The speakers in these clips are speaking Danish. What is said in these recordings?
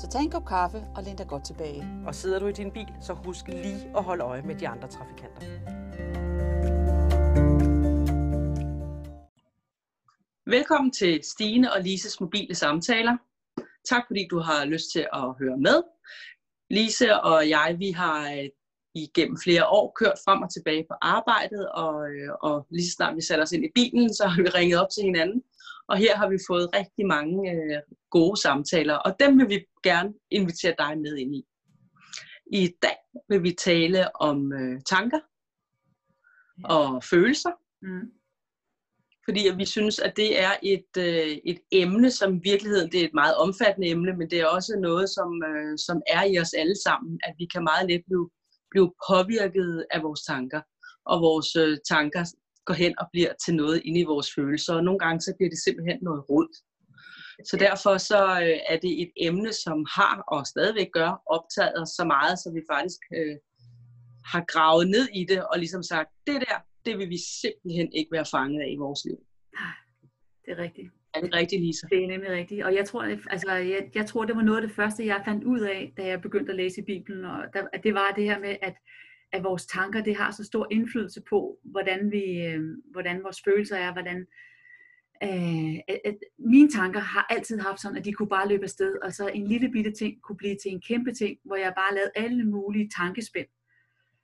Så tag en kop kaffe og læn dig godt tilbage. Og sidder du i din bil, så husk lige at holde øje med de andre trafikanter. Velkommen til Stine og Lises mobile samtaler. Tak fordi du har lyst til at høre med. Lise og jeg, vi har øh, igennem flere år kørt frem og tilbage på arbejdet, og, øh, og lige så snart vi satte os ind i bilen, så har vi ringet op til hinanden. Og her har vi fået rigtig mange øh, gode samtaler, og dem vil vi gerne invitere dig med ind i. I dag vil vi tale om øh, tanker og følelser. Mm. Fordi vi synes, at det er et, øh, et emne, som i virkeligheden det er et meget omfattende emne, men det er også noget, som, øh, som er i os alle sammen, at vi kan meget let blive, blive påvirket af vores tanker. Og vores øh, tanker går hen og bliver til noget inde i vores følelser, og nogle gange så bliver det simpelthen noget rod. Så derfor så øh, er det et emne, som har og stadigvæk gør optaget så meget, så vi faktisk øh, har gravet ned i det og ligesom sagt, det der, det vil vi simpelthen ikke være fanget af i vores liv. Det er rigtigt. Er det rigtigt, Lisa? Det er nemlig rigtigt. Og jeg tror, altså, jeg, jeg tror, det var noget af det første, jeg fandt ud af, da jeg begyndte at læse i Bibelen. Og der, at det var det her med, at at vores tanker, det har så stor indflydelse på, hvordan, vi, øh, hvordan vores følelser er, hvordan øh, at, at mine tanker har altid haft sådan, at de kunne bare løbe afsted, og så en lille bitte ting kunne blive til en kæmpe ting, hvor jeg bare lavede alle mulige tankespænd.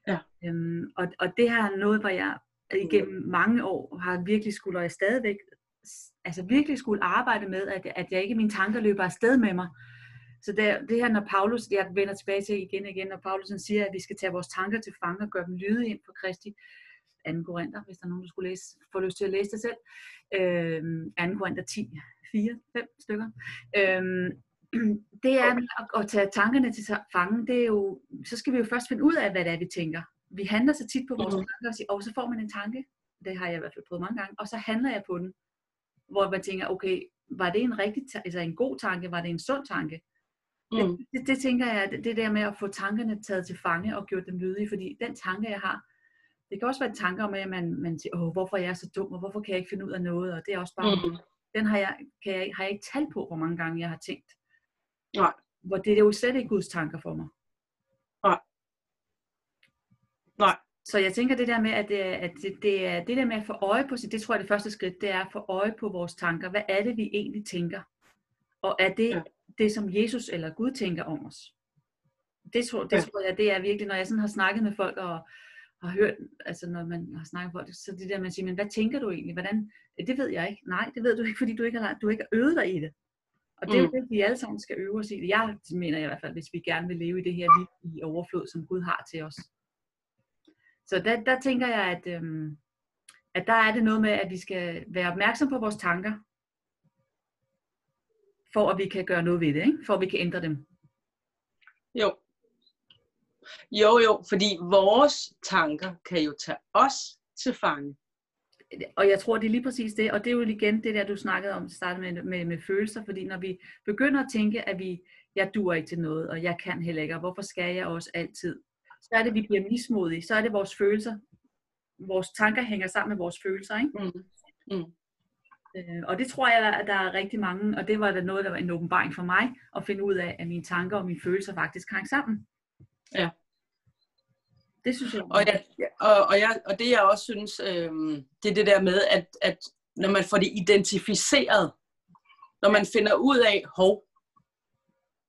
Ja. Øhm, og, og det her er noget, hvor jeg igennem mange år har virkelig skulle, og jeg stadigvæk, altså virkelig skulle arbejde med, at, at jeg ikke mine tanker løber afsted med mig, så det, det her, når Paulus, jeg vender tilbage til igen og igen, når Paulus siger, at vi skal tage vores tanker til fange og gøre dem lyde ind på Kristi, 2. Korinther, hvis der er nogen, der skulle læse, få lyst til at læse det selv. Øhm, 2. Korinther 10, 4, 5 stykker. Øhm, det er at, at tage tankerne til fange, det er jo, så skal vi jo først finde ud af, hvad det er, vi tænker. Vi handler så tit på vores mm. tanker og siger, og så får man en tanke, det har jeg i hvert fald prøvet mange gange, og så handler jeg på den, hvor man tænker, okay, var det en rigtig, altså en god tanke, var det en sund tanke? Mm. Det, det, det tænker jeg, det, det der med at få tankerne taget til fange og gjort dem lydige, fordi den tanke, jeg har, det kan også være tanker om, at man, man siger, Åh, hvorfor er jeg så dum, og hvorfor kan jeg ikke finde ud af noget, og det er også bare, mm. den har jeg, kan jeg, har jeg ikke talt på, hvor mange gange jeg har tænkt. Nej. Hvor det er jo slet ikke Guds tanker for mig. Nej. Nej. Så jeg tænker det der med, at det, at det, det er det der med at få øje på sig, det tror jeg det første skridt, det er at få øje på vores tanker. Hvad er det, vi egentlig tænker? Og er det, ja det, som Jesus eller Gud tænker om os. Det tror, det ja. tror jeg, det er virkelig, når jeg sådan har snakket med folk og har hørt, altså når man har snakket med folk, så det der, man siger, men hvad tænker du egentlig? Hvordan? Det ved jeg ikke. Nej, det ved du ikke, fordi du ikke har, du ikke har øvet dig i det. Og det er jo mm. det, vi alle sammen skal øve os i. Jeg mener i hvert fald, hvis vi gerne vil leve i det her liv i overflod, som Gud har til os. Så der, der tænker jeg, at, øhm, at der er det noget med, at vi skal være opmærksom på vores tanker, for at vi kan gøre noget ved det, ikke? for at vi kan ændre dem. Jo. Jo, jo, fordi vores tanker kan jo tage os til fange. Og jeg tror, det er lige præcis det, og det er jo igen det der, du snakkede om, starte med, med, med følelser, fordi når vi begynder at tænke, at vi, jeg duer ikke til noget, og jeg kan heller ikke, og hvorfor skal jeg også altid, så er det, vi bliver mismodige, så er det vores følelser, vores tanker hænger sammen med vores følelser, ikke? Mm. Mm. Øh, og det tror jeg, at der er rigtig mange, og det var da noget, der var en åbenbaring for mig, at finde ud af, at mine tanker og mine følelser faktisk hang sammen. Ja. Det synes jeg. Og, jeg, og, og, jeg, og det jeg også synes, øh, det er det der med, at, at når man får det identificeret, når man finder ud af, hov,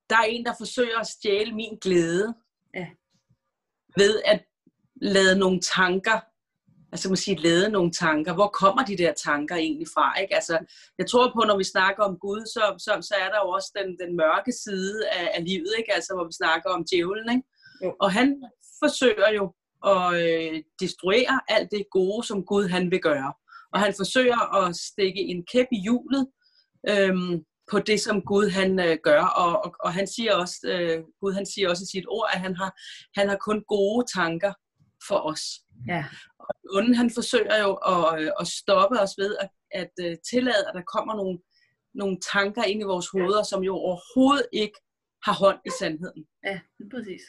der er en, der forsøger at stjæle min glæde. Ved at lade nogle tanker altså man sige, lade nogle tanker. Hvor kommer de der tanker egentlig fra? Ikke? Altså, jeg tror på, når vi snakker om Gud, så, så, så er der jo også den, den mørke side af, af livet, ikke? Altså, hvor vi snakker om djævlen. Ikke? Jo. Og han forsøger jo at øh, destruere alt det gode, som Gud han vil gøre. Og han forsøger at stikke en kæp i hjulet, øhm, på det, som Gud han øh, gør. Og, og, og han siger også, øh, Gud han siger også i sit ord, at han har, han har kun gode tanker for os. Ja. Og onde, han forsøger jo at, øh, at stoppe os ved at, at uh, tillade, at der kommer nogle, nogle tanker ind i vores hoveder, som jo overhovedet ikke har hånd i sandheden. Ja, præcis.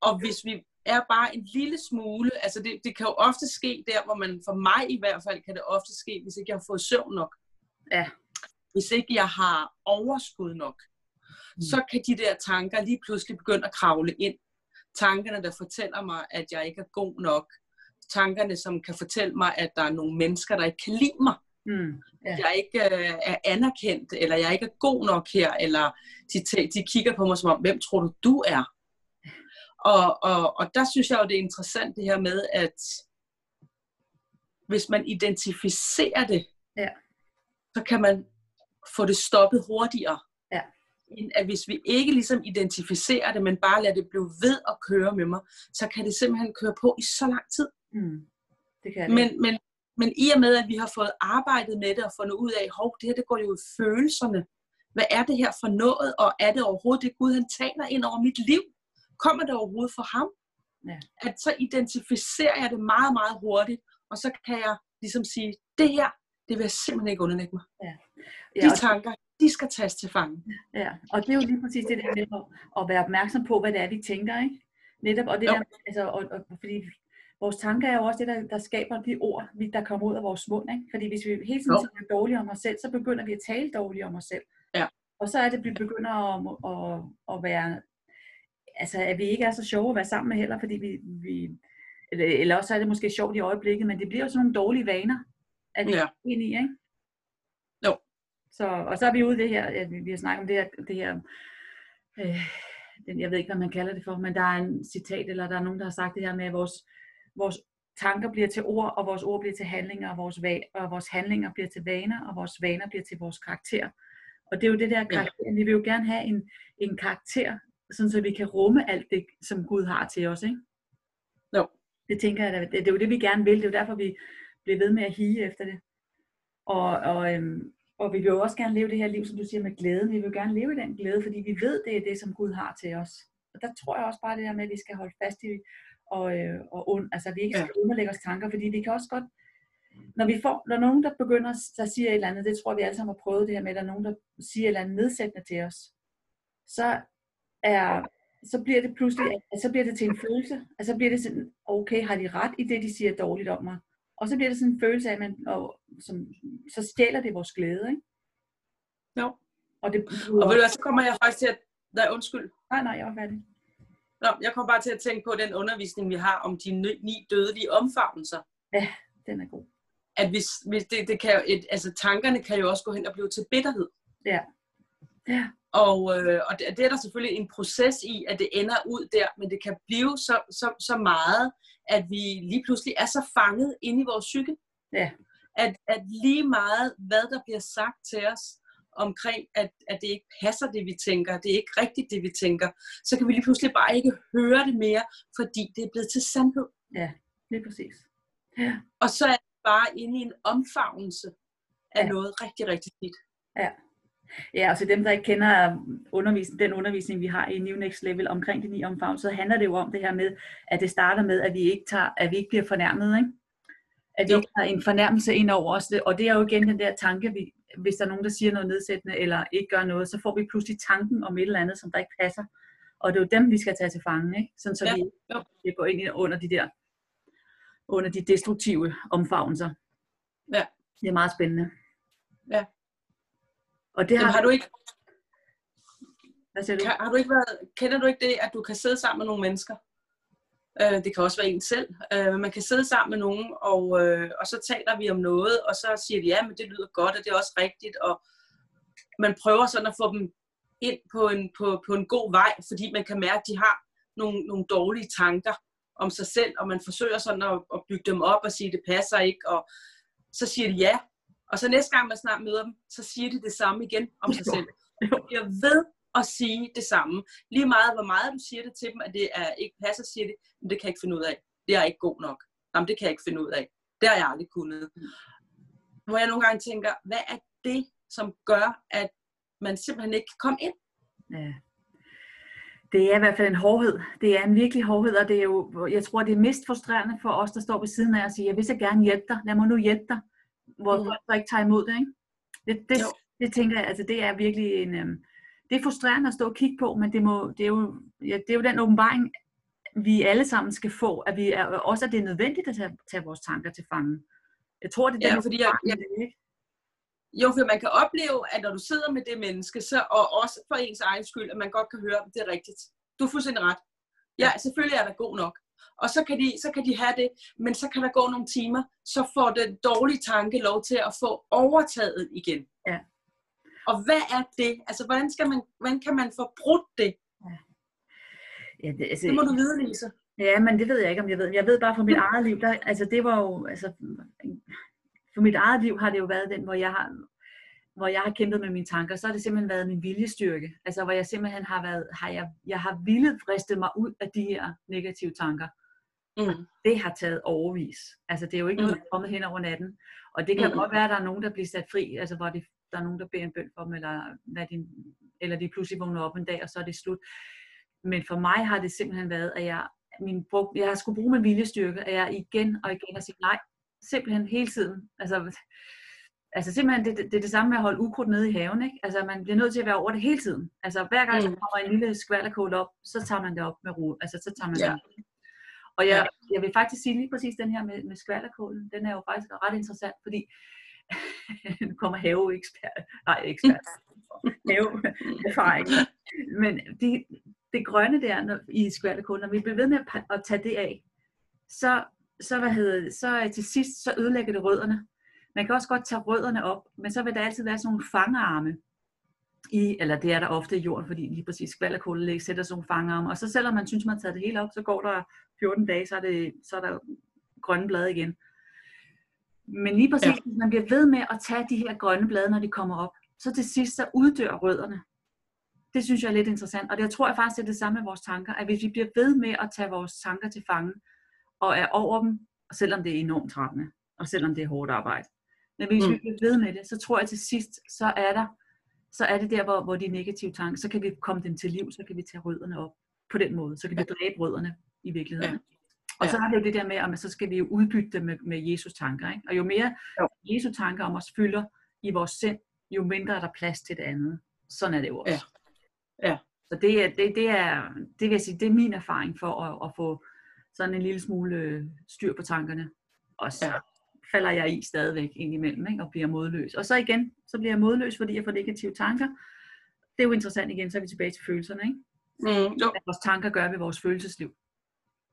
Og hvis vi er bare en lille smule, altså det, det kan jo ofte ske der, hvor man, for mig i hvert fald, kan det ofte ske, hvis ikke jeg har fået søvn nok. Ja. Hvis ikke jeg har overskud nok, mm. så kan de der tanker lige pludselig begynde at kravle ind. Tankerne, der fortæller mig, at jeg ikke er god nok. Tankerne, som kan fortælle mig, at der er nogle mennesker, der ikke kan lide mig. Mm. Ja. Jeg ikke øh, er anerkendt, eller jeg ikke er god nok her, eller de, de kigger på mig som om, hvem tror du, du er? Og, og, og der synes jeg jo, det er interessant det her med, at hvis man identificerer det, ja. så kan man få det stoppet hurtigere. Ja. End at hvis vi ikke ligesom identificerer det, men bare lader det blive ved at køre med mig, så kan det simpelthen køre på i så lang tid. Mm. Det kan det. Men, men, men i og med, at vi har fået arbejdet med det og fundet ud af, hov, det her det går jo i følelserne. Hvad er det her for noget, og er det overhovedet det Gud, han taler ind over mit liv? Kommer det overhovedet for ham? Ja. At så identificerer jeg det meget, meget hurtigt, og så kan jeg ligesom sige, det her, det vil jeg simpelthen ikke underlægge mig. Ja. Ja, de tanker, de skal tages til fange. Ja, og det er jo lige præcis det der med at være opmærksom på, hvad det er, vi tænker, ikke? Netop, og det der, altså, og, og, fordi vores tanker er jo også det, der, der skaber de ord, der kommer ud af vores mund, ikke? Fordi hvis vi hele tiden tænker dårligt om os selv, så begynder vi at tale dårligt om os selv. Ja. Og så er det, at vi begynder at, at, at være altså, at vi ikke er så sjove at være sammen med heller, fordi vi, vi eller, eller også er det måske sjovt i øjeblikket, men det bliver jo sådan nogle dårlige vaner, at vi ja. er ind i, ikke? Så, og så er vi ude i det her, at vi, vi har snakket om det her, det her øh, den, jeg ved ikke, hvad man kalder det for, men der er en citat, eller der er nogen, der har sagt det her med, at vores, vores tanker bliver til ord, og vores ord bliver til handlinger, og vores, va- og vores handlinger bliver til vaner, og vores vaner bliver til vores karakter. Og det er jo det der karakter. Ja. Vi vil jo gerne have en, en karakter, sådan så vi kan rumme alt det, som Gud har til os, ikke? Jo. Det tænker jeg, det, det er jo det, vi gerne vil. Det er jo derfor, vi bliver ved med at hige efter det. Og, og, øhm, og vi vil jo også gerne leve det her liv, som du siger, med glæde. Vi vil jo gerne leve i den glæde, fordi vi ved, det er det, som Gud har til os. Og der tror jeg også bare det der med, at vi skal holde fast i, og, øh, og und, altså vi ikke skal ja. underlægge os tanker, fordi vi kan også godt, når vi får, når nogen der begynder, der siger et eller andet, det tror jeg, vi alle sammen har prøvet det her med, at der er nogen, der siger et eller andet nedsættende til os, så er, så bliver det pludselig, så bliver det til en følelse, altså så bliver det sådan, okay, har de ret i det, de siger dårligt om mig? Og så bliver det sådan en følelse af, at man, og, som, så stjæler det vores glæde, ikke? Jo. Og, det, og ved du så kommer jeg faktisk til at, nej, undskyld. Nej, nej, jeg var færdig. Nå, jeg kommer bare til at tænke på den undervisning, vi har om de ni dødelige omfavnelser. Ja, den er god. At hvis, hvis det, det kan et, altså tankerne kan jo også gå hen og blive til bitterhed. Ja. Ja. Og, øh, og det, det er der selvfølgelig en proces i, at det ender ud der, men det kan blive så, så, så meget, at vi lige pludselig er så fanget inde i vores psyke. Ja. At, at lige meget, hvad der bliver sagt til os, omkring, at, at det ikke passer det, vi tænker, det er ikke rigtigt det, vi tænker, så kan vi lige pludselig bare ikke høre det mere, fordi det er blevet til sandhed. Ja, lige præcis. Ja. Og så er det bare inde i en omfavnelse af ja. noget rigtig, rigtig skidt. Ja. Ja, og til dem, der ikke kender undervisning, den undervisning, vi har i New Next Level omkring de ni omfavnelser, så handler det jo om det her med, at det starter med, at vi ikke, tager, at vi ikke bliver fornærmet, ikke? At vi jo. ikke har en fornærmelse ind over os. Og det er jo igen den der tanke, vi, hvis der er nogen, der siger noget nedsættende, eller ikke gør noget, så får vi pludselig tanken om et eller andet, som der ikke passer. Og det er jo dem, vi skal tage til fange, ikke? Sådan, så ja. vi, vi går ind under de der, under de destruktive omfavnelser. Ja. Det er meget spændende. Ja. Og det har, Jamen, har du ikke... Hvad siger du? Kan, har du ikke været, kender du ikke det, at du kan sidde sammen med nogle mennesker? Øh, det kan også være en selv. Øh, man kan sidde sammen med nogen, og, øh, og så taler vi om noget, og så siger de, ja, men det lyder godt, og det er også rigtigt, og man prøver sådan at få dem ind på en, på, på en god vej, fordi man kan mærke, at de har nogle, nogle dårlige tanker om sig selv, og man forsøger sådan at, at bygge dem op og sige, at det passer ikke, og så siger de ja, og så næste gang man snart møder dem, så siger de det samme igen om sig selv. Jeg ved at sige det samme. Lige meget, hvor meget du siger det til dem, at det er, ikke passer, siger de, men det kan jeg ikke finde ud af. Det er ikke god nok. Jamen, det kan jeg ikke finde ud af. Det har jeg aldrig kunnet. Hvor jeg nogle gange tænker, hvad er det, som gør, at man simpelthen ikke kan komme ind. Ja. Det er i hvert fald en hårdhed. Det er en virkelig hårdhed, og det er jo, jeg tror, det er mest frustrerende for os, der står ved siden af og siger, jeg vil så gerne hjælpe dig, lad mig nu hjælpe dig, hvor Mm. folk så ikke tager imod det, ikke? Det, det, Jo. det tænker jeg, altså det er virkelig en, øhm, det er frustrerende at stå og kigge på, men det, må, det, er, jo, ja, det er jo den åbenbaring, vi alle sammen skal få, at vi er, også at det er nødvendigt at tage, tage vores tanker til fange. Jeg tror, det er Ja, den fordi jeg- jeg- det ikke? Jo, for man kan opleve, at når du sidder med det menneske, så, og også for ens egen skyld, at man godt kan høre, at det er rigtigt. Du er fuldstændig ret. Ja, selvfølgelig er der god nok. Og så kan, de, så kan de have det, men så kan der gå nogle timer, så får den dårlige tanke lov til at få overtaget igen. Ja. Og hvad er det? Altså, hvordan, skal man, hvordan kan man få brudt det? Ja, det, altså, Det må du vide, Lisa. Ja, men det ved jeg ikke, om jeg ved. Jeg ved bare fra mit eget liv, der, altså det var jo, altså, for mit eget liv har det jo været den, hvor jeg har, hvor jeg har kæmpet med mine tanker, så har det simpelthen været min viljestyrke. Altså hvor jeg simpelthen har været, har jeg, jeg har villet vriste mig ud af de her negative tanker. Mm. Det har taget overvis. Altså det er jo ikke noget, der er kommet hen over natten. Og det kan Mm. godt være, at der er nogen, der bliver sat fri, altså hvor de, der er nogen, der beder en bøn for dem, eller, hvad de, eller de pludselig vågner op en dag, og så er det slut. Men for mig har det simpelthen været, at jeg, min, brug, jeg har skulle bruge min viljestyrke, at jeg igen og igen har sagt nej. Simpelthen hele tiden. Altså, altså simpelthen, det, det, det er det samme med at holde ukrudt nede i haven. Ikke? Altså man bliver nødt til at være over det hele tiden. Altså hver gang der Mm. kommer en lille skvalderkål op, så tager man det op med ro. Altså så tager man Ja. det op. Og jeg, Ja. jeg vil faktisk sige lige præcis den her med, med skvalderkålen, den er jo faktisk ret interessant, fordi nu kommer haveekspert, nej ekspert, haveerfaring. Men de, det grønne der når, i skvalderkålen, når vi bliver ved med at, at tage det af, så, så, hvad hedder det, så øh, til sidst, så ødelægger det rødderne. Man kan også godt tage rødderne op, men så vil der altid være sådan nogle fangarme i, eller det er der ofte i jorden, fordi lige præcis skvalderkålen sætter sådan nogle fangarme, og så selvom man synes, man har taget det hele op, så går der 14 dage, så er, det, så er der grønne blade igen. Men lige præcis, Ja. ja. hvis man bliver ved med at tage de her grønne blade, når de kommer op, så til sidst, så uddør rødderne. Det synes jeg er lidt interessant, og det jeg tror jeg faktisk, det er det samme med vores tanker, at hvis vi bliver ved med at tage vores tanker til fange, og er over dem, selvom det er enormt trættende, og selvom det er hårdt arbejde. Men hvis mm. vi bliver ved med det, så tror jeg til sidst, så er der, så er det der, hvor, hvor de negative tanker, så kan vi komme dem til liv, så kan vi tage rødderne op på den måde, så kan vi dræbe rødderne i virkeligheden. Ja. Og så Ja. er det jo det der med, at så skal vi jo udbytte det med, med Jesus tanker. Ikke? Og jo mere Jo. Jesu tanker om os fylder i vores sind, jo mindre er der plads til det andet. Sådan er det jo også. Ja. Ja. Så det er, det, det, er, det vil jeg sige, det er min erfaring for at, at få sådan en lille smule øh, styr på tankerne. Og så Ja. Falder jeg i stadigvæk indimellem, ikke? og bliver modløs. Og så igen, så bliver jeg modløs, fordi jeg får negative tanker. Det er jo interessant igen, så er vi tilbage til følelserne. Ikke? Mm. Jo. Hvad vores tanker gør ved vores følelsesliv.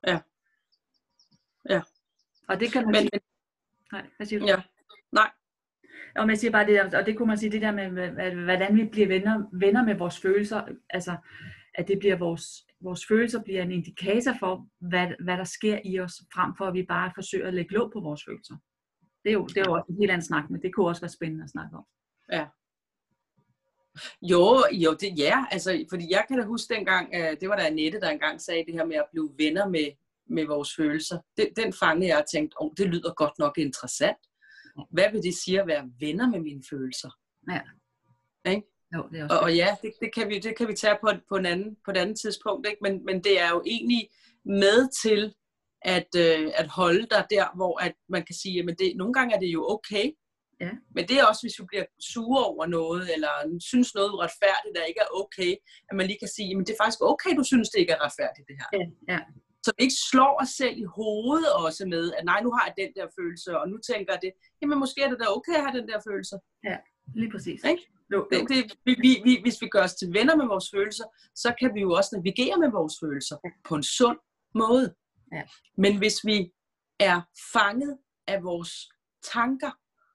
Ja. Ja. Og det kan man Men, sige... Nej, hvad siger du? ja. Nej. Og jeg siger bare det der, og det kunne man sige, det der med, hvordan vi bliver venner, venner med vores følelser, altså at det bliver vores, vores følelser bliver en indikator for, hvad, hvad der sker i os, frem for at vi bare forsøger at lægge låg på vores følelser. Det er jo, det er jo også en helt anden snak, men det kunne også være spændende at snakke om. Ja. Jo, jo, det ja, altså, fordi jeg kan da huske dengang, øh, det var der Annette, der engang sagde det her med at blive venner med, med vores følelser. Den, den fangede jeg og tænkte, oh, det lyder godt nok interessant. Hvad vil det sige at være venner med mine følelser? Jo, det er også Og, og ja, det, det, kan vi, det kan vi tage på, på, en anden, på et andet tidspunkt, ikke? Men, men det er jo egentlig med til at, øh, at holde dig der, hvor at man kan sige, at det, nogle gange er det jo okay, Ja. men det er også, hvis vi bliver sure over noget, eller synes noget uretfærdigt, der ikke er okay, at man lige kan sige, at det er faktisk okay, du synes, det ikke er retfærdigt, det her. Ja, ja. Så vi ikke slår os selv i hovedet også med, at nej, nu har jeg den der følelse, og nu tænker jeg det, jamen måske er det da okay at have den der følelse. lige præcis. Ikke? Jo, Det, jo. det, vi, vi, hvis vi gør os til venner med vores følelser, så kan vi jo også navigere med vores følelser på en sund måde. Ja. Men hvis vi er fanget af vores tanker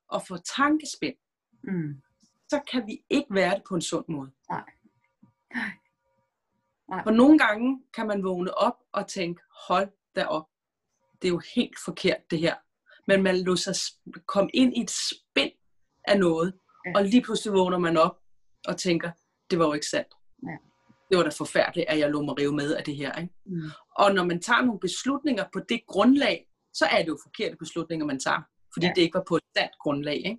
og får tankespind, Mm. så kan vi ikke være det på en sund måde. Nej. Nej. Nej. For nogle gange kan man vågne op og tænke, hold da op, det er jo helt forkert det her. Men man låser sig komme ind i et spind af noget, Ja. og lige pludselig vågner man op og tænker, det var jo ikke sandt. Ja. Det var da forfærdeligt, at jeg lå mig rive med af det her. Ikke? Mm. Og når man tager nogle beslutninger på det grundlag, så er det jo forkerte beslutninger, man tager. Fordi Ja. ja. det ikke var på et sandt grundlag. Ikke?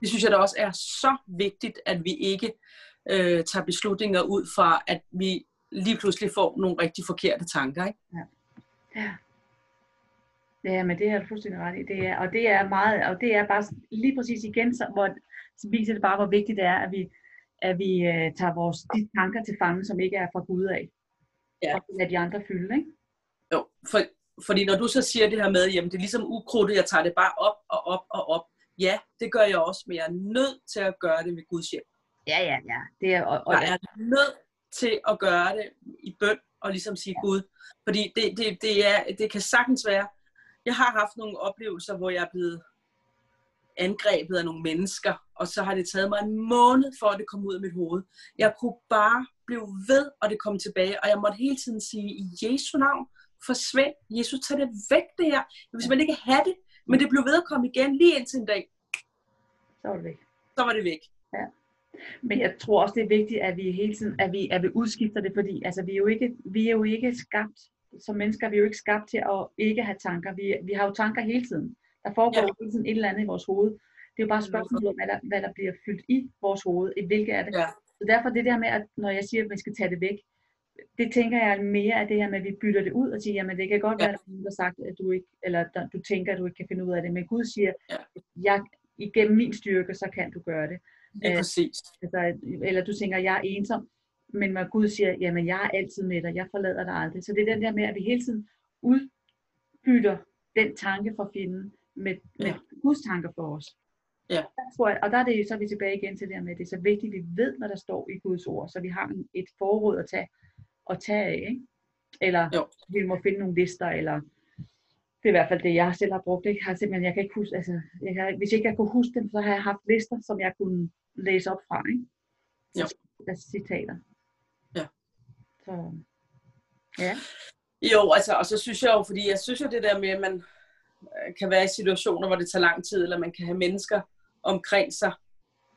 Det synes jeg da også er så vigtigt, at vi ikke øh, tager beslutninger ud fra, at vi lige pludselig får nogle rigtig forkerte tanker. Ikke? Ja. Ja, men det er du fuldstændig ret i. Det er, og det er meget, og det er bare lige præcis igen, så, hvor, så viser det bare, hvor vigtigt det er, at vi, at vi uh, tager vores de tanker til fange, som ikke er fra Gud af. Ja. Og lader de andre fylde, ikke? Jo, for, fordi når du så siger det her med, jamen det er ligesom ukrudtet, jeg tager det bare op og op og op. Ja, det gør jeg også, men jeg er nødt til at gøre det med Guds hjælp. Ja, ja, ja. Det er, og, og, Jeg er nødt til at gøre det i bøn og ligesom sige Gud. Fordi det, det, det, er, det kan sagtens være, jeg har haft nogle oplevelser, hvor jeg er blevet angrebet af nogle mennesker, og så har det taget mig en måned for, at det kom ud af mit hoved. Jeg kunne bare blive ved, og det kom tilbage, og jeg måtte hele tiden sige, i Jesu navn, forsvind. Jesus, tag det væk det her. Jeg vil simpelthen ikke have det, men det blev ved at komme igen lige indtil en dag. så er det væk. Så var det væk. Men jeg tror også, det er vigtigt, at vi hele tiden, at vi, at vi udskifter det, fordi altså, vi, er jo ikke, vi er jo ikke skabt, som mennesker, vi er jo ikke skabt til at ikke have tanker. Vi, vi har jo tanker hele tiden. Der foregår Ja. ja. tiden et eller andet i vores hoved. Det er jo bare et spørgsmål om, hvad der, hvad der bliver fyldt i vores hoved, i hvilke er det. Ja. Så derfor det der med, at når jeg siger, at vi skal tage det væk, det tænker jeg mere af det her med, at vi bytter det ud og siger, jamen det kan godt Ja. være, at der er har sagt, at du ikke, eller du tænker, at du ikke kan finde ud af det. Men Gud siger, Ja. jeg, igennem min styrke, så kan du gøre det. Lige Øh, præcis. Altså, eller du tænker, jeg er ensom, men når Gud siger, jamen jeg er altid med dig, jeg forlader dig aldrig. Så det er den der med, at vi hele tiden udbytter den tanke for fjenden med, med Ja. Guds tanker for os. Ja. Der tror jeg, og der er det, så er vi tilbage igen til det her med, at det er så vigtigt, at vi ved, hvad der står i Guds ord, så vi har en- et forråd at tage, at tage af. Ikke? Eller Jo. vi må finde nogle lister, eller det er i hvert fald det, jeg selv har brugt. Ikke? Har simpelthen, jeg kan ikke huske, altså, jeg kan, hvis ikke jeg kunne huske dem, så har jeg haft lister, som jeg kunne læse op fra. Ikke? Jo. Altså citater. Ja. Så, ja. Jo, altså, og så synes jeg jo, fordi jeg synes jo det der med, at man kan være i situationer, hvor det tager lang tid, eller man kan have mennesker omkring sig,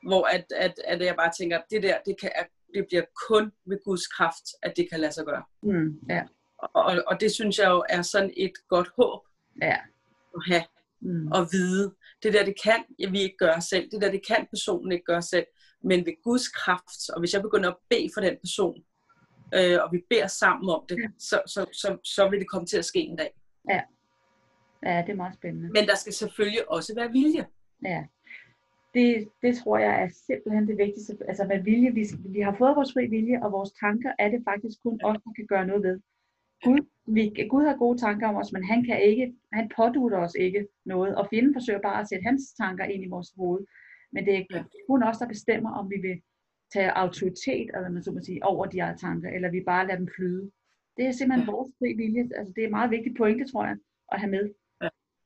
hvor at, at, at jeg bare tænker, det der, det, kan, at det bliver kun ved Guds kraft, at det kan lade sig gøre. Mm, ja. Og, og, det synes jeg jo er sådan et godt håb Ja. at have Mm. og vide. Det der, det kan ja, vi ikke gøre selv. Det der, det kan personen ikke gøre selv. Men ved Guds kraft, og hvis jeg begynder at bede for den person, øh, og vi beder sammen om det, så, så, så, så vil det komme til at ske en dag. ja, det er meget spændende. Men der skal selvfølgelig også være vilje. Ja. Det, det tror jeg er simpelthen det vigtigste. Altså med vilje, vi, vi har fået vores fri vilje, og vores tanker er det faktisk kun os, der kan gøre noget ved. Gud, vi, Gud har gode tanker om os, men han kan ikke, han pådutter os ikke noget, og fjenden forsøger bare at sætte hans tanker ind i vores hoved. Men det er Ja. kun os, der bestemmer, om vi vil tage autoritet, eller man så må sige, over de her tanker, eller vi bare lader dem flyde. Det er simpelthen Ja. vores fri vilje. Altså, det er en meget vigtigt pointe, tror jeg, at have med.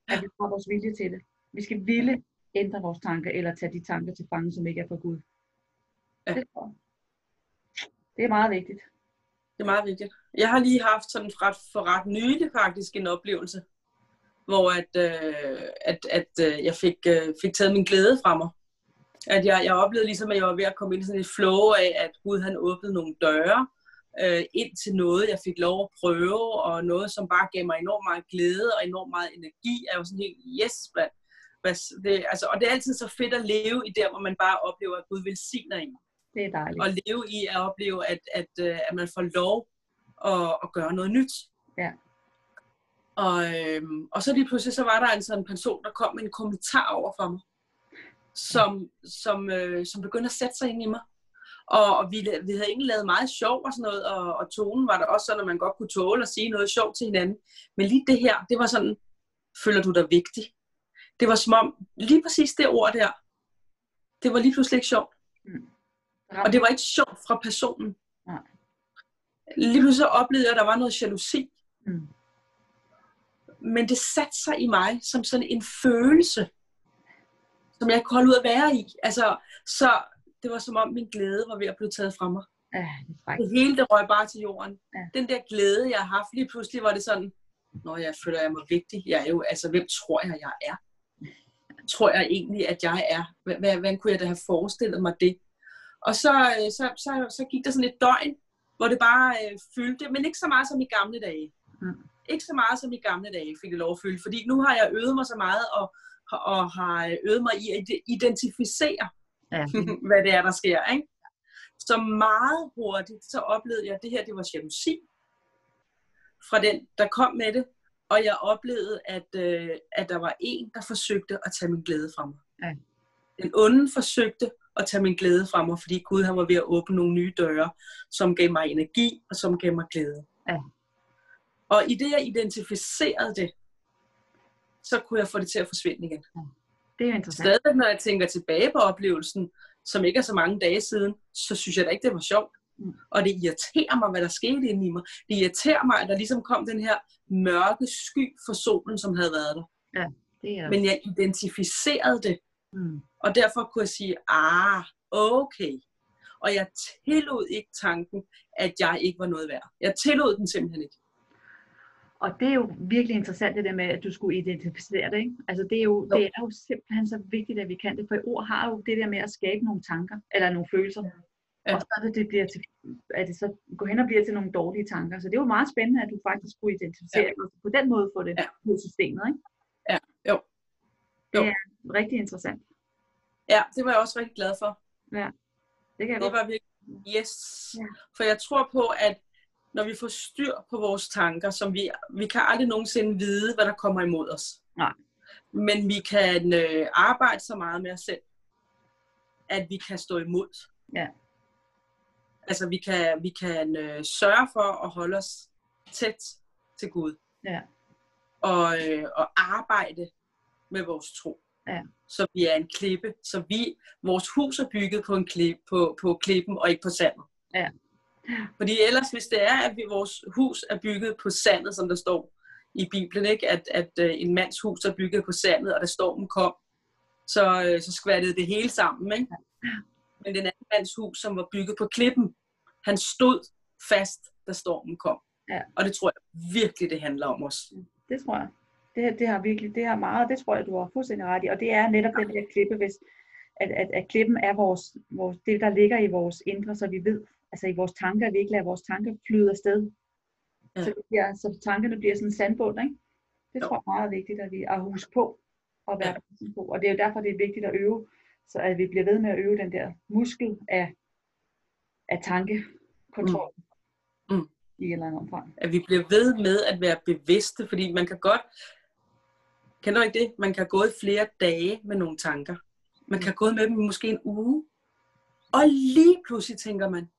At vi har vores vilje til det. Vi skal ville ændre vores tanker, eller tage de tanker til fange, som ikke er fra Gud. Ja. Det, det er meget vigtigt. Det er meget vigtigt. Jeg har lige haft sådan ret, for ret nylig faktisk en oplevelse, hvor at, øh, at, at øh, jeg fik, øh, fik taget min glæde fra mig. At jeg, jeg oplevede ligesom, at jeg var ved at komme ind i sådan et flow af, at Gud han åbnede nogle døre øh, ind til noget, jeg fik lov at prøve, og noget, som bare gav mig enormt meget glæde og enormt meget energi. Jeg var sådan helt, yes, hvad, hvad, det, altså, og det er altid så fedt at leve i der, hvor man bare oplever, at Gud velsigner en Det er dejligt. at leve i at opleve, at, at, øh, at man får lov at, at gøre noget nyt. Ja. Og, øhm, og så lige pludselig, så var der en sådan person, der kom med en kommentar over for mig, som, som, øh, som begyndte at sætte sig ind i mig. Og, og vi, vi havde egentlig lavet meget sjov og sådan noget, og, og tonen var der også sådan, at man godt kunne tåle at sige noget sjovt til hinanden. Men lige det her, det var sådan, føler du dig vigtig? Det var som om, lige præcis det ord der, det var lige pludselig ikke sjovt. Og det var ikke sjovt fra personen. Nej. Lige pludselig så oplevede jeg, at der var noget jalousi. Mm. Men det satte sig i mig som sådan en følelse, som jeg ikke kunne holde ud at være i. Altså, så det var som om min glæde var ved at blive taget fra mig. Ja, det er frækt. Det hele det røg bare til jorden. Ja. Den der glæde, jeg har haft, lige pludselig var det sådan, når jeg føler, jeg mig vigtig. Jeg er jo, altså, hvem tror jeg, jeg er? Tror jeg egentlig, at jeg er? Hvordan kunne jeg da have forestillet mig det? Og så, øh, så, så, så gik der sådan et døgn, hvor det bare øh, fyldte, men ikke så meget som i gamle dage. Mm. Ikke så meget som i gamle dage fik det lov at fylde, fordi nu har jeg øvet mig så meget og og har øvet mig i at identificere, Ja. hvad det er, der sker. Ikke? Så meget hurtigt, så oplevede jeg, at det her, det var jalousi fra den, der kom med det. Og jeg oplevede, at, øh, at der var en, der forsøgte at tage min glæde fra mig. Ja. Den onde forsøgte at tage min glæde fra mig, fordi Gud han var ved at åbne nogle nye døre, som gav mig energi og som gav mig glæde. Ja. Og i det, jeg identificerede det, så kunne jeg få det til at forsvinde igen. Det er jo interessant. Stadig, når jeg tænker tilbage på oplevelsen, som ikke er så mange dage siden, så synes jeg da ikke, det var sjovt. Mm. Og det irriterer mig, hvad der skete inde i mig. Det irriterer mig, at der ligesom kom den her mørke sky for solen, som havde været der. Det er Men jeg identificerede det, mm. og derfor kunne jeg sige, ah, okay. Og jeg tillod ikke tanken, at jeg ikke var noget værd. Jeg tillod den simpelthen ikke. Og det er jo virkelig interessant det der med, at du skulle identificere det. Ikke? Altså det er, jo, Jo. det er jo simpelthen så vigtigt, at vi kan det. For ord har jo det der med at skabe nogle tanker, eller nogle følelser. Ja. Og så er det, det bliver til, at det så går hen og bliver til nogle dårlige tanker. Så det er jo meget spændende, at du faktisk skulle identificere ja. og på den måde få det Ja. i systemet. Ikke? Ja, jo. Jo. Det er rigtig interessant. Ja, det var jeg også rigtig glad for. Det kan jeg Det godt. var virkelig, yes. Ja. For jeg tror på, at når vi får styr på vores tanker, som vi, vi kan aldrig nogensinde vide, hvad der kommer imod os. Nej. Men vi kan øh, arbejde så meget med os selv, at vi kan stå imod. Ja. Altså vi kan, vi kan øh, sørge for at holde os tæt til Gud. Ja. Og, øh, og arbejde med vores tro. Ja. Så vi er en klippe. Så vi, vores hus er bygget på, en klip, på, på klippen og ikke på sandet. Ja. Fordi ellers, hvis det er, at vi, vores hus er bygget på sandet, som der står i Bibelen, ikke? At, at øh, en mands hus er bygget på sandet, og da stormen kom, så, øh, så skvattede det hele sammen. Ikke? Men den anden mands hus, som var bygget på klippen, han stod fast, da stormen kom. Ja. Og det tror jeg virkelig, det handler om os. Det tror jeg. Det, det har virkelig, det har meget, det tror jeg, du har fuldstændig ret i. Og det er netop den der klippe, hvis, at, at, at klippen er vores, vores, det, der ligger i vores indre, så vi ved, altså i vores tanker, at vi ikke lader vores tanker flyde afsted. Ja. Så, det bliver, så tankerne bliver sådan en sandbund, ikke? Det Jo. tror jeg er meget vigtigt, at vi at huske på og være Ja. på. Og det er jo derfor, det er vigtigt at øve, så at vi bliver ved med at øve den der muskel af, af tankekontrol Mm. Mm. i et eller andet omfang. At vi bliver ved med at være bevidste, fordi man kan godt, kender du ikke det? Man kan gå i flere dage med nogle tanker. Man kan gå med dem i måske en uge. Og lige pludselig tænker man,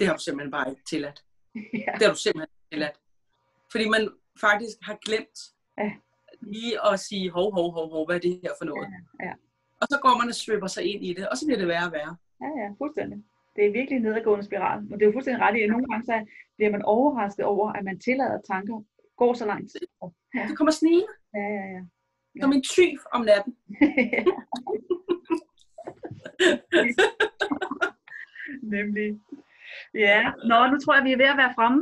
det har du simpelthen bare ikke tilladt. ja. Det har du simpelthen ikke tilladt. Fordi man faktisk har glemt Ja. lige at sige, hov, hov, hov, hov, hvad er det her for noget? ja. Og så går man og svøber sig ind i det, og så bliver det værre og værre. Ja, ja, fuldstændig. Det er virkelig en nedadgående spiral. Og det er jo fuldstændig ret i, at nogle gange så bliver man overrasket over, at man tillader tanker går så lang tid. Ja. Det kommer snigende Ja, ja, ja. som en tyv om natten. Nemlig. Ja, nå, nu tror jeg, vi er ved at være fremme.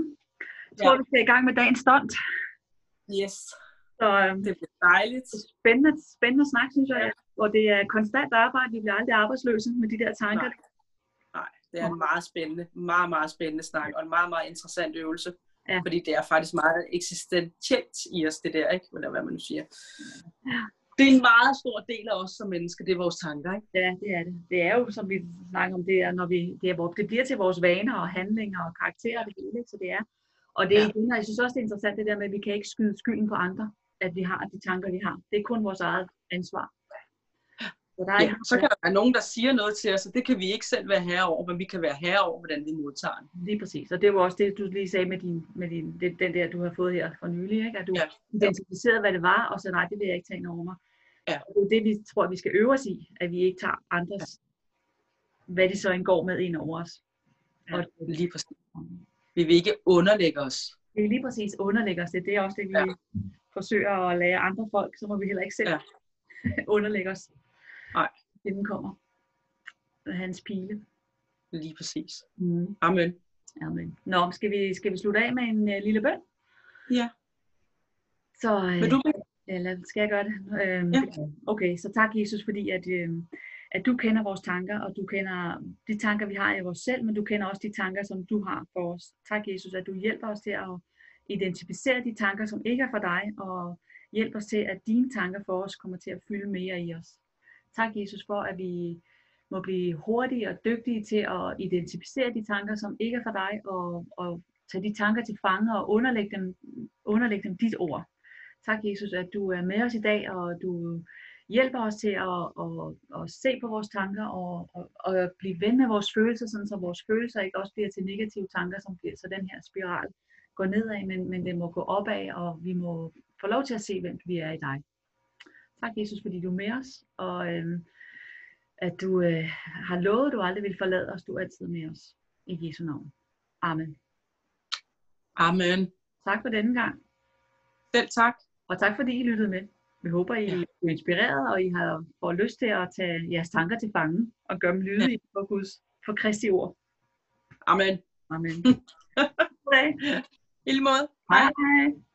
Jeg tror, Ja. vi skal i gang med dagens stunt. Yes, Så øhm, det bliver dejligt. spændende, spændende snak, synes jeg. Og det er konstant arbejde. Vi bliver aldrig arbejdsløse med de der tanker. Nej, det er en meget spændende, meget, meget spændende snak, og en meget, meget interessant øvelse. Ja. Fordi det er faktisk meget eksistentielt i os, det der, ikke? Eller hvad man nu siger. Det er en meget stor del af os som mennesker, det er vores tanker, ikke? Ja, det er det. Det er jo, som vi snakker om, det er, når vi, det, er, det bliver til vores vaner og handlinger og karakterer og det hele, så det er. Og det er Ja. igen, og jeg synes også, det er interessant det der med, at vi kan ikke skyde skylden på andre, at vi har de tanker, vi har. Det er kun vores eget ansvar. Så der er Ja, så kan der være nogen, der siger noget til os, og det kan vi ikke selv være herre over, men vi kan være herre over, hvordan vi modtager det. Lige præcis. Og det var også det, du lige sagde med, din, med din, det, den der, du har fået her for nylig, ikke? at du Ja. identificerede, hvad det var, og så nej, det vil jeg ikke tage over mig. Ja. Og det er det, vi tror, vi skal øve os i, at vi ikke tager andres, hvad de så indgår med ind over os. Ja, Og lige præcis. Vi vil ikke underlægge os. det er lige præcis underlægger os det. Det er også det, vi ja. Ja. forsøger at lære andre folk, så må vi heller ikke selv ja. Ja. underlægge os. Nej. Det den kommer. Hans pile. Lige præcis. Mm. Amen. Amen. Nå, skal vi, skal vi slutte af med en uh, lille bøn? Ja. Så, øh, Vil du Eller skal jeg gøre det? Øhm, Ja. Okay, så tak Jesus, fordi at, øhm, at du kender vores tanker, og du kender de tanker, vi har i vores selv, men du kender også de tanker, som du har for os. Tak Jesus, at du hjælper os til at identificere de tanker, som ikke er for dig, og Hjælp os til, at dine tanker for os kommer til at fylde mere i os. Tak, Jesus, for at vi må blive hurtige og dygtige til at identificere de tanker, som ikke er for dig, og, og tage de tanker til fange og underlægge dem, underlægge dem dit ord. Tak, Jesus, at du er med os i dag, og du hjælper os til at, at, at se på vores tanker og, og, og blive ven med vores følelser, sådan så vores følelser ikke også bliver til negative tanker, som bliver, så den her spiral går nedad, men, men den må gå opad, og vi må få lov til at se, hvem vi er i dig. Tak, Jesus, fordi du er med os, og øhm, at du øh, har lovet, at du aldrig vil forlade os. Du er altid med os. I Jesu navn. Amen. Amen. Tak for denne gang. Selv tak. Og tak fordi I lyttede med. Vi håber, I er inspireret, og I har får lyst til at tage jeres tanker til fange og gøre dem lydige for Guds, for Kristi ord. Amen. Amen. God dag. I lige måde. Hej hej.